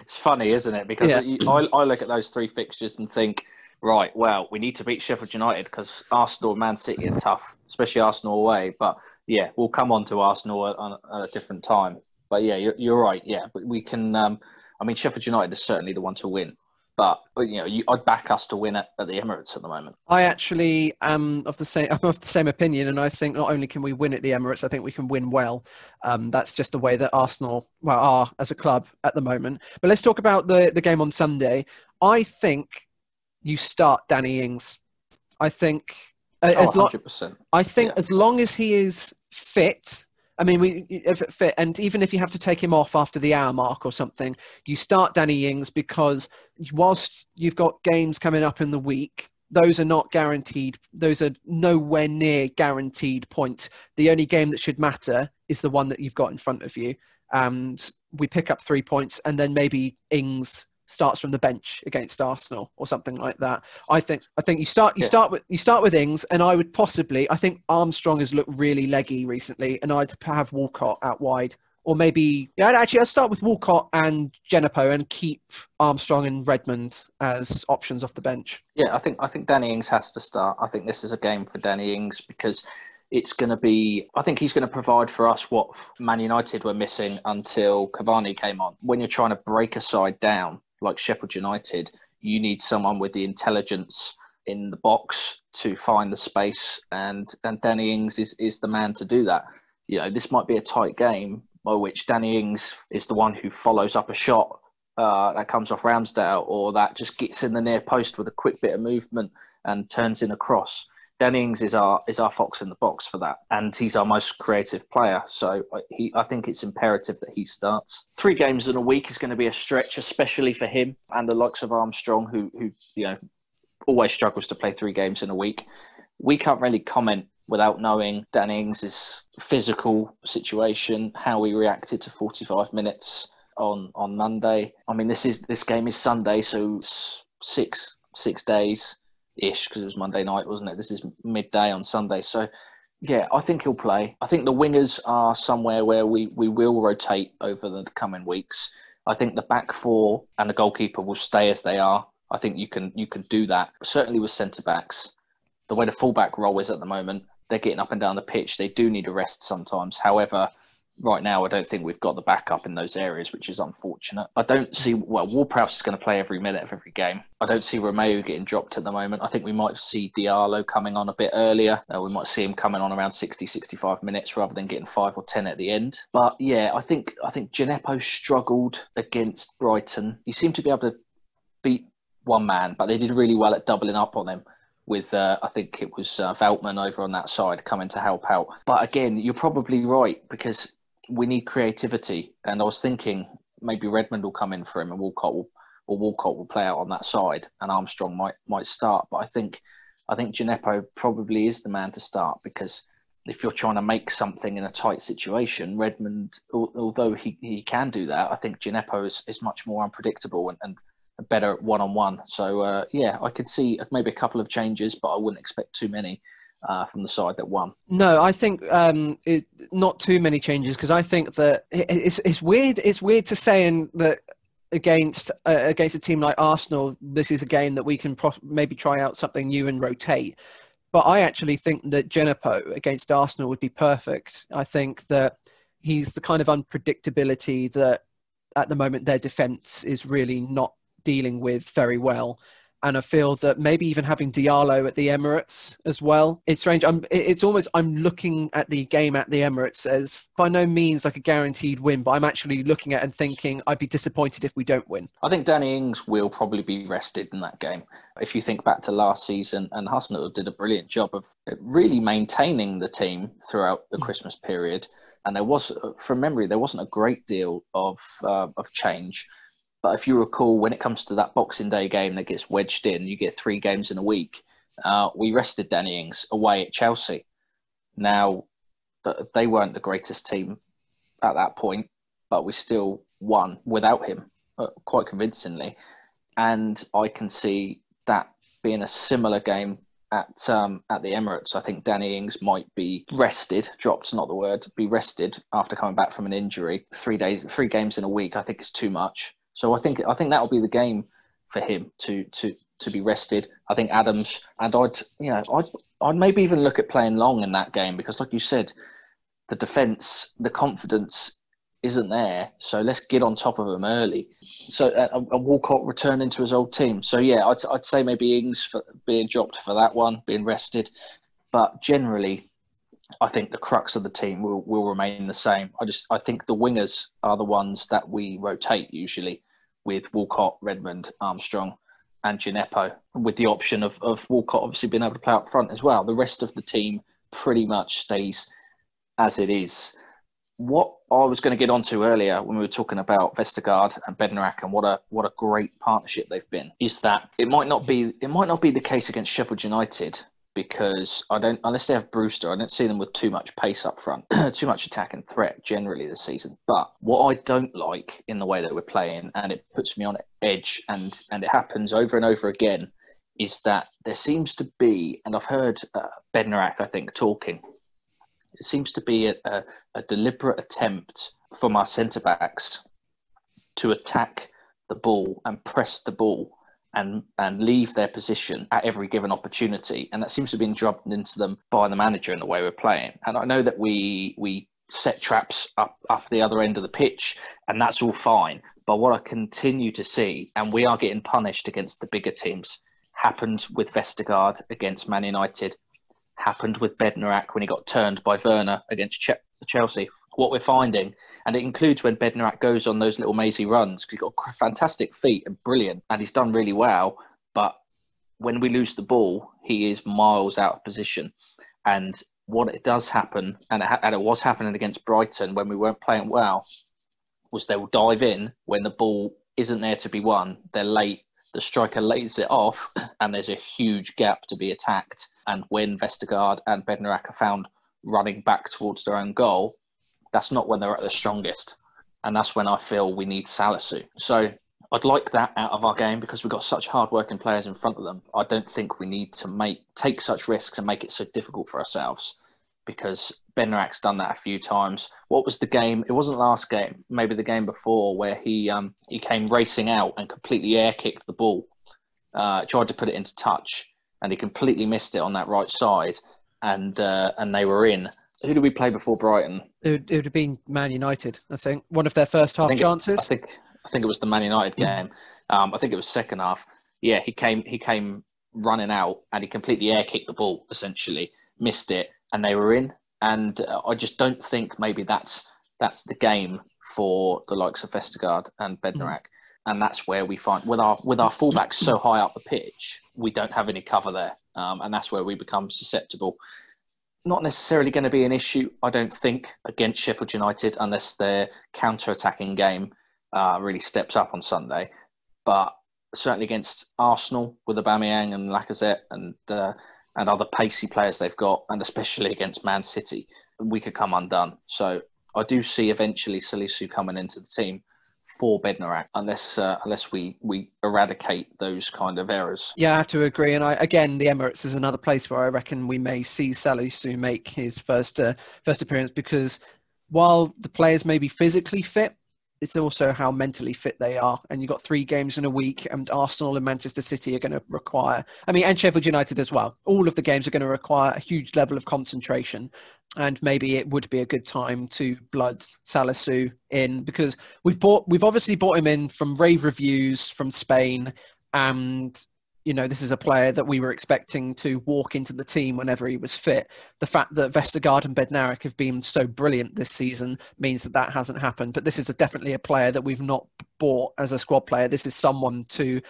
it's funny, isn't it? Because yeah. I, I look at those three fixtures and think, right, well, we need to beat Sheffield United because Arsenal, Man City are tough, especially Arsenal away. But yeah, we'll come on to Arsenal at, at a different time. But yeah, you're, you're right. Yeah, but we can. Um, I mean, Sheffield United is certainly the one to win. But you know, you, I'd back us to win at, at the Emirates at the moment. I actually am of the same. I'm of the same opinion, and I think not only can we win at the Emirates, I think we can win well. Um, that's just the way that Arsenal well are as a club at the moment. But let's talk about the the game on Sunday. I think you start Danny Ings. I think uh, oh, as long, I think yeah. as long as he is fit I mean, we if it fit, and even if you have to take him off after the hour mark or something, you start Danny Ings because whilst you've got games coming up in the week, those are not guaranteed. Those are nowhere near guaranteed points. The only game that should matter is the one that you've got in front of you. And we pick up three points, and then maybe Ings starts from the bench against Arsenal or something like that. I think I think you start you yeah. start with you start with Ings, and I would possibly I think Armstrong has looked really leggy recently, and I'd have Walcott out wide. Or maybe, yeah, actually, I'd start with Walcott and Djenepo and keep Armstrong and Redmond as options off the bench. Yeah, I think I think Danny Ings has to start. I think this is a game for Danny Ings because it's going to be, I think he's going to provide for us what Man United were missing until Cavani came on. When you're trying to break a side down, like Sheffield United, you need someone with the intelligence in the box to find the space, and and Danny Ings is is the man to do that. You know, this might be a tight game by which Danny Ings is the one who follows up a shot uh, that comes off Ramsdale, or that just gets in the near post with a quick bit of movement and turns in a cross. Danny Ings is our is our fox in the box for that, and he's our most creative player. So he, I think it's imperative that he starts. Three games in a week is going to be a stretch, especially for him and the likes of Armstrong, who who you know always struggles to play three games in a week. We can't really comment without knowing Danny Ings' physical situation, how he reacted to 45 minutes on on Monday. I mean, this is this game is Sunday, so six six days ish because it was Monday night, wasn't it? This is midday on Sunday, so yeah, I think he'll play. I think the wingers are somewhere where we we will rotate over the coming weeks. I think the back four and the goalkeeper will stay as they are. I think you can you can do that. Certainly with centre backs, the way the fullback role is at the moment, they're getting up and down the pitch. They do need a rest sometimes. However, right now, I don't think we've got the backup in those areas, which is unfortunate. I don't see, well, Ward-Prowse is going to play every minute of every game. I don't see Romeu getting dropped at the moment. I think we might see Diallo coming on a bit earlier. Uh, we might see him coming on around 60, 65 minutes rather than getting five or 10 at the end. But yeah, I think, I think Djenepo struggled against Brighton. He seemed to be able to beat one man, but they did really well at doubling up on him with uh, I think it was uh, Veltman over on that side coming to help out. But again, you're probably right because we need creativity. And I was thinking maybe Redmond will come in for him and Walcott will or Walcott will play out on that side and Armstrong might might start. But I think I think Djenepo probably is the man to start because if you're trying to make something in a tight situation, Redmond, although he, he can do that, I think Djenepo is, is much more unpredictable and, and better one on one. So uh, yeah, I could see maybe a couple of changes, but I wouldn't expect too many uh, from the side that won. No, I think um, it, not too many changes because I think that it's it's weird. It's weird to saying that against uh, against a team like Arsenal, this is a game that we can pro- maybe try out something new and rotate. But I actually think that Djenepo against Arsenal would be perfect. I think that he's the kind of unpredictability that at the moment their defence is really not dealing with very well and I feel that maybe even having Diallo at the Emirates as well. It's strange. I'm. It's almost. I'm looking at the game at the Emirates as by no means like a guaranteed win, but I'm actually looking at and thinking I'd be disappointed if we don't win. I think Danny Ings will probably be rested in that game. If you think back to last season, and Hasenhüttl did a brilliant job of really maintaining the team throughout the Christmas period. And there was, from memory, there wasn't a great deal of uh, of change but if you recall, when it comes to that Boxing Day game that gets wedged in, you get three games in a week. Uh, we rested Danny Ings away at Chelsea. Now, they weren't the greatest team at that point, but we still won without him uh, quite convincingly. And I can see that being a similar game at um, at the Emirates. I think Danny Ings might be rested, dropped not the word, be rested after coming back from an injury. Three days, three games in a week, I think is too much. So I think I think that will be the game for him to to to be rested. I think Adams and I'd you know I'd I'd maybe even look at playing long in that game because like you said, the defence, the confidence isn't there. So let's get on top of them early. So uh, a Walcott returning to his old team. So yeah, I'd I'd say maybe Ings for being dropped for that one, being rested. But generally, I think the crux of the team will, will remain the same. I just I think the wingers are the ones that we rotate usually with Walcott, Redmond, Armstrong, and Djenepo, with the option of, of Walcott obviously being able to play up front as well. The rest of the team pretty much stays as it is. What I was going to get onto earlier when we were talking about Vestergaard and Bednarek and what a what a great partnership they've been is that it might not be it might not be the case against Sheffield United because I don't, unless they have Brewster, I don't see them with too much pace up front, too much attack and threat generally this season. But what I don't like in the way that we're playing, and it puts me on edge, and and it happens over and over again, is that there seems to be, and I've heard uh, Bednarek, I think, talking. It seems to be a, a, a deliberate attempt from our centre backs to attack the ball and press the ball and and leave their position at every given opportunity, and that seems to have been dropped into them by the manager in the way we're playing. And I know that we we set traps up up the other end of the pitch, and that's all fine. But what I continue to see, and we are getting punished against the bigger teams, happened with Vestergaard against Man United, happened with Bednarek when he got turned by Werner against Chelsea. What we're finding and it includes when Bednarek goes on those little mazy runs because he's got fantastic feet and brilliant, and he's done really well. But when we lose the ball, he is miles out of position. And what it does happen, and it, ha- and it was happening against Brighton when we weren't playing well, was they will dive in when the ball isn't there to be won. They're late. The striker lays it off, and there's a huge gap to be attacked. And when Vestergaard and Bednarek are found running back towards their own goal, that's not when they're at their strongest. And that's when I feel we need Salisu. So I'd like that out of our game because we've got such hard-working players in front of them. I don't think we need to make take such risks and make it so difficult for ourselves because Bednarek's done that a few times. What was the game? It wasn't last game, maybe the game before, where he um, he came racing out and completely air kicked the ball, uh, tried to put it into touch, and he completely missed it on that right side, and uh, and they were in. Who did we play before Brighton? It would, it would have been Man United, I think. One of their first half I chances. It, I think I think it was the Man United game. Um, I think it was second half. Yeah, he came he came running out and he completely air kicked the ball. Essentially, missed it, and they were in. And uh, I just don't think maybe that's that's the game for the likes of Vestergaard and Bednarek. And that's where we find with our with our fullbacks so high up the pitch, we don't have any cover there, um, and that's where we become susceptible. Not necessarily going to be an issue, I don't think, against Sheffield United unless their counter-attacking game uh, really steps up on Sunday. But certainly against Arsenal with Aubameyang and Lacazette and uh, and other pacey players they've got, and especially against Man City, we could come undone. So I do see eventually Salisu coming into the team for Bednarek, unless uh, unless we we eradicate those kind of errors. Yeah, I have to agree. And I, again, the Emirates is another place where I reckon we may see Salisu make his first uh, first appearance because while the players may be physically fit, it's also how mentally fit they are. And you've got three games in a week, and Arsenal and Manchester City are going to require, I mean, and Sheffield United as well. All of the games are going to require a huge level of concentration. And maybe it would be a good time to blood Salisu in because we've bought, we've obviously bought him in from rave reviews from Spain, and you know, this is a player that we were expecting to walk into the team whenever he was fit. The fact that Vestergaard and Bednarek have been so brilliant this season means that that hasn't happened. But this is a, definitely a player that we've not bought as a squad player. This is someone to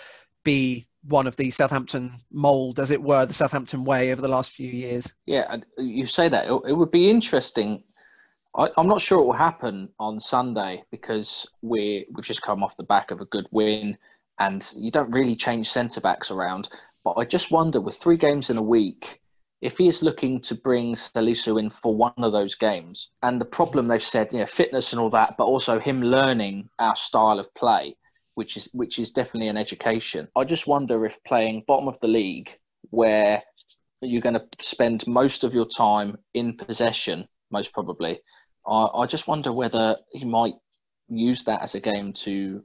be one of the Southampton mould, as it were, the Southampton way over the last few years. Yeah, you say that. It would be interesting. I, am not sure it will happen on Sunday because we we've just come off the back of a good win and you don't really change centre backs around. But I just wonder, with three games in a week, if he is looking to bring Salisu in for one of those games, and the problem they've said, you know, fitness and all that, but also him learning our style of play, which is which is definitely an education. I just wonder if playing bottom of the league, where you're going to spend most of your time in possession, most probably, I, I just wonder whether he might use that as a game to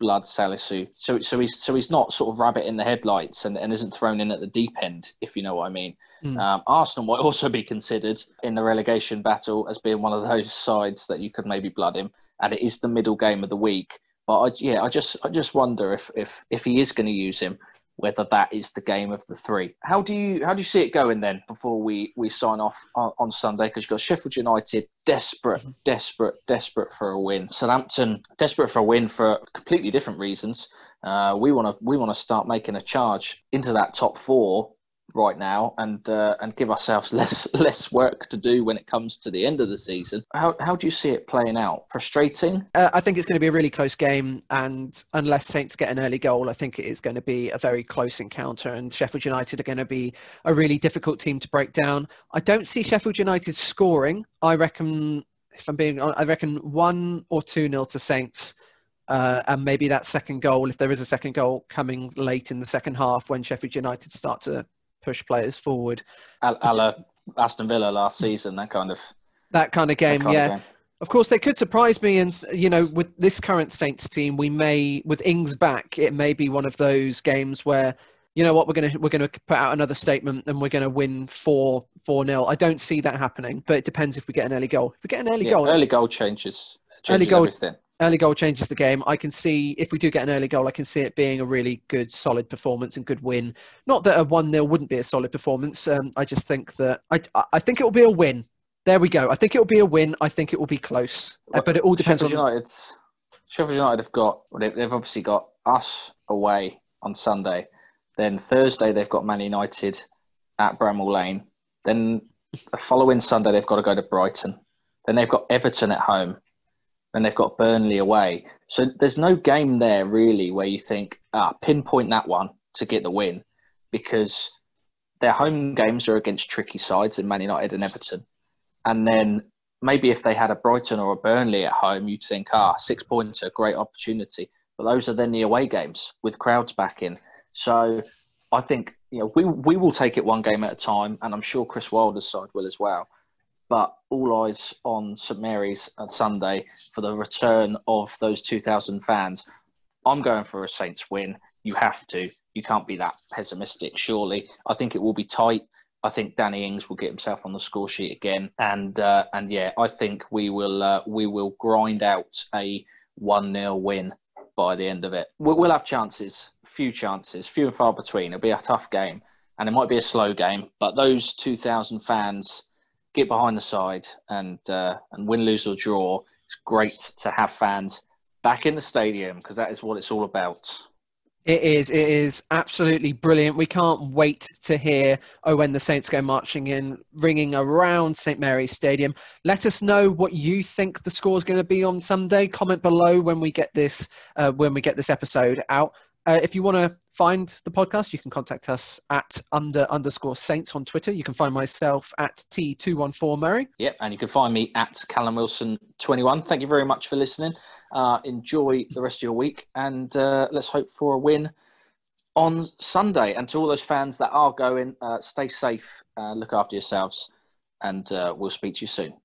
blood Salisu. So so he's so he's not sort of rabbit in the headlights and, and isn't thrown in at the deep end, if you know what I mean. Mm. Um, Arsenal might also be considered in the relegation battle as being one of those sides that you could maybe blood him, and it is the middle game of the week. But I, yeah, I just I just wonder if if if he is going to use him, whether that is the game of the three. How do you how do you see it going then before we we sign off on, on Sunday? Because you've got Sheffield United desperate, mm-hmm. desperate, desperate for a win. Southampton desperate for a win for completely different reasons. Uh, we want to we want to start making a charge into that top four right now and uh, and give ourselves less less work to do when it comes to the end of the season. How how do you see it playing out? Frustrating? Uh, I think it's going to be a really close game, and unless Saints get an early goal, I think it is going to be a very close encounter. And Sheffield United are going to be a really difficult team to break down. I don't see Sheffield United scoring. I reckon, if I'm being, I reckon one or two nil to Saints. Uh, and maybe that second goal, if there is a second goal coming late in the second half when Sheffield United start to push players forward. A, a la Aston Villa last season, that kind of that kind of game, kind yeah. Of, game. of course, they could surprise me, and you know, with this current Saints team, we may, with Ings back, it may be one of those games where you know what we're gonna we're gonna put out another statement and we're gonna win four four nil. I don't see that happening, but it depends if we get an early goal. If we get an early yeah, goal, early goal changes, changes early goal, everything early goal changes the game. I can see if we do get an early goal, I can see it being a really good, solid performance and good win. Not that a one 0 wouldn't be a solid performance. Um, I just think that I I think it will be a win. There we go. I think it will be a win. I think it will be close, well, but it all depends Sheffield on. United's, Sheffield United have got they've obviously got us away on Sunday, Then Thursday they've got Man United at Bramall Lane. Then the following Sunday they've got to go to Brighton. Then they've got Everton at home. Then they've got Burnley away. So there's no game there really where you think, ah, pinpoint that one to get the win because their home games are against tricky sides in Man United and Everton. And then maybe if they had a Brighton or a Burnley at home, you'd think, ah, six points are a great opportunity. But those are then the away games with crowds back in. So I think you know we we will take it one game at a time, and I'm sure Chris Wilder's side will as well. But all eyes on St Mary's on Sunday for the return of those 2,000 fans. I'm going for a Saints win. You have to. You can't be that pessimistic, surely. I think it will be tight. I think Danny Ings will get himself on the score sheet again, and uh, and yeah, I think we will uh, we will grind out a one 0 win by the end of it. We'll, have chances, few chances, few and far between. It'll be a tough game, and it might be a slow game, but those two thousand fans get behind the side and uh, and win, lose or draw. It's great to have fans back in the stadium because that is what it's all about. It is. It is absolutely brilliant. We can't wait to hear oh when the Saints go marching in, ringing around St Mary's Stadium. Let us know what you think the score is going to be on Sunday. Comment below when we get this uh, when we get this episode out. Uh, if you want to find the podcast, you can contact us at under underscore saints on Twitter. You can find myself at T214 Murray. Yep, and you can find me at Callum Wilson21. Thank you very much for listening. Uh, enjoy the rest of your week, and uh, let's hope for a win on Sunday. And to all those fans that are going, uh, stay safe, uh, look after yourselves, and we'll speak to you soon.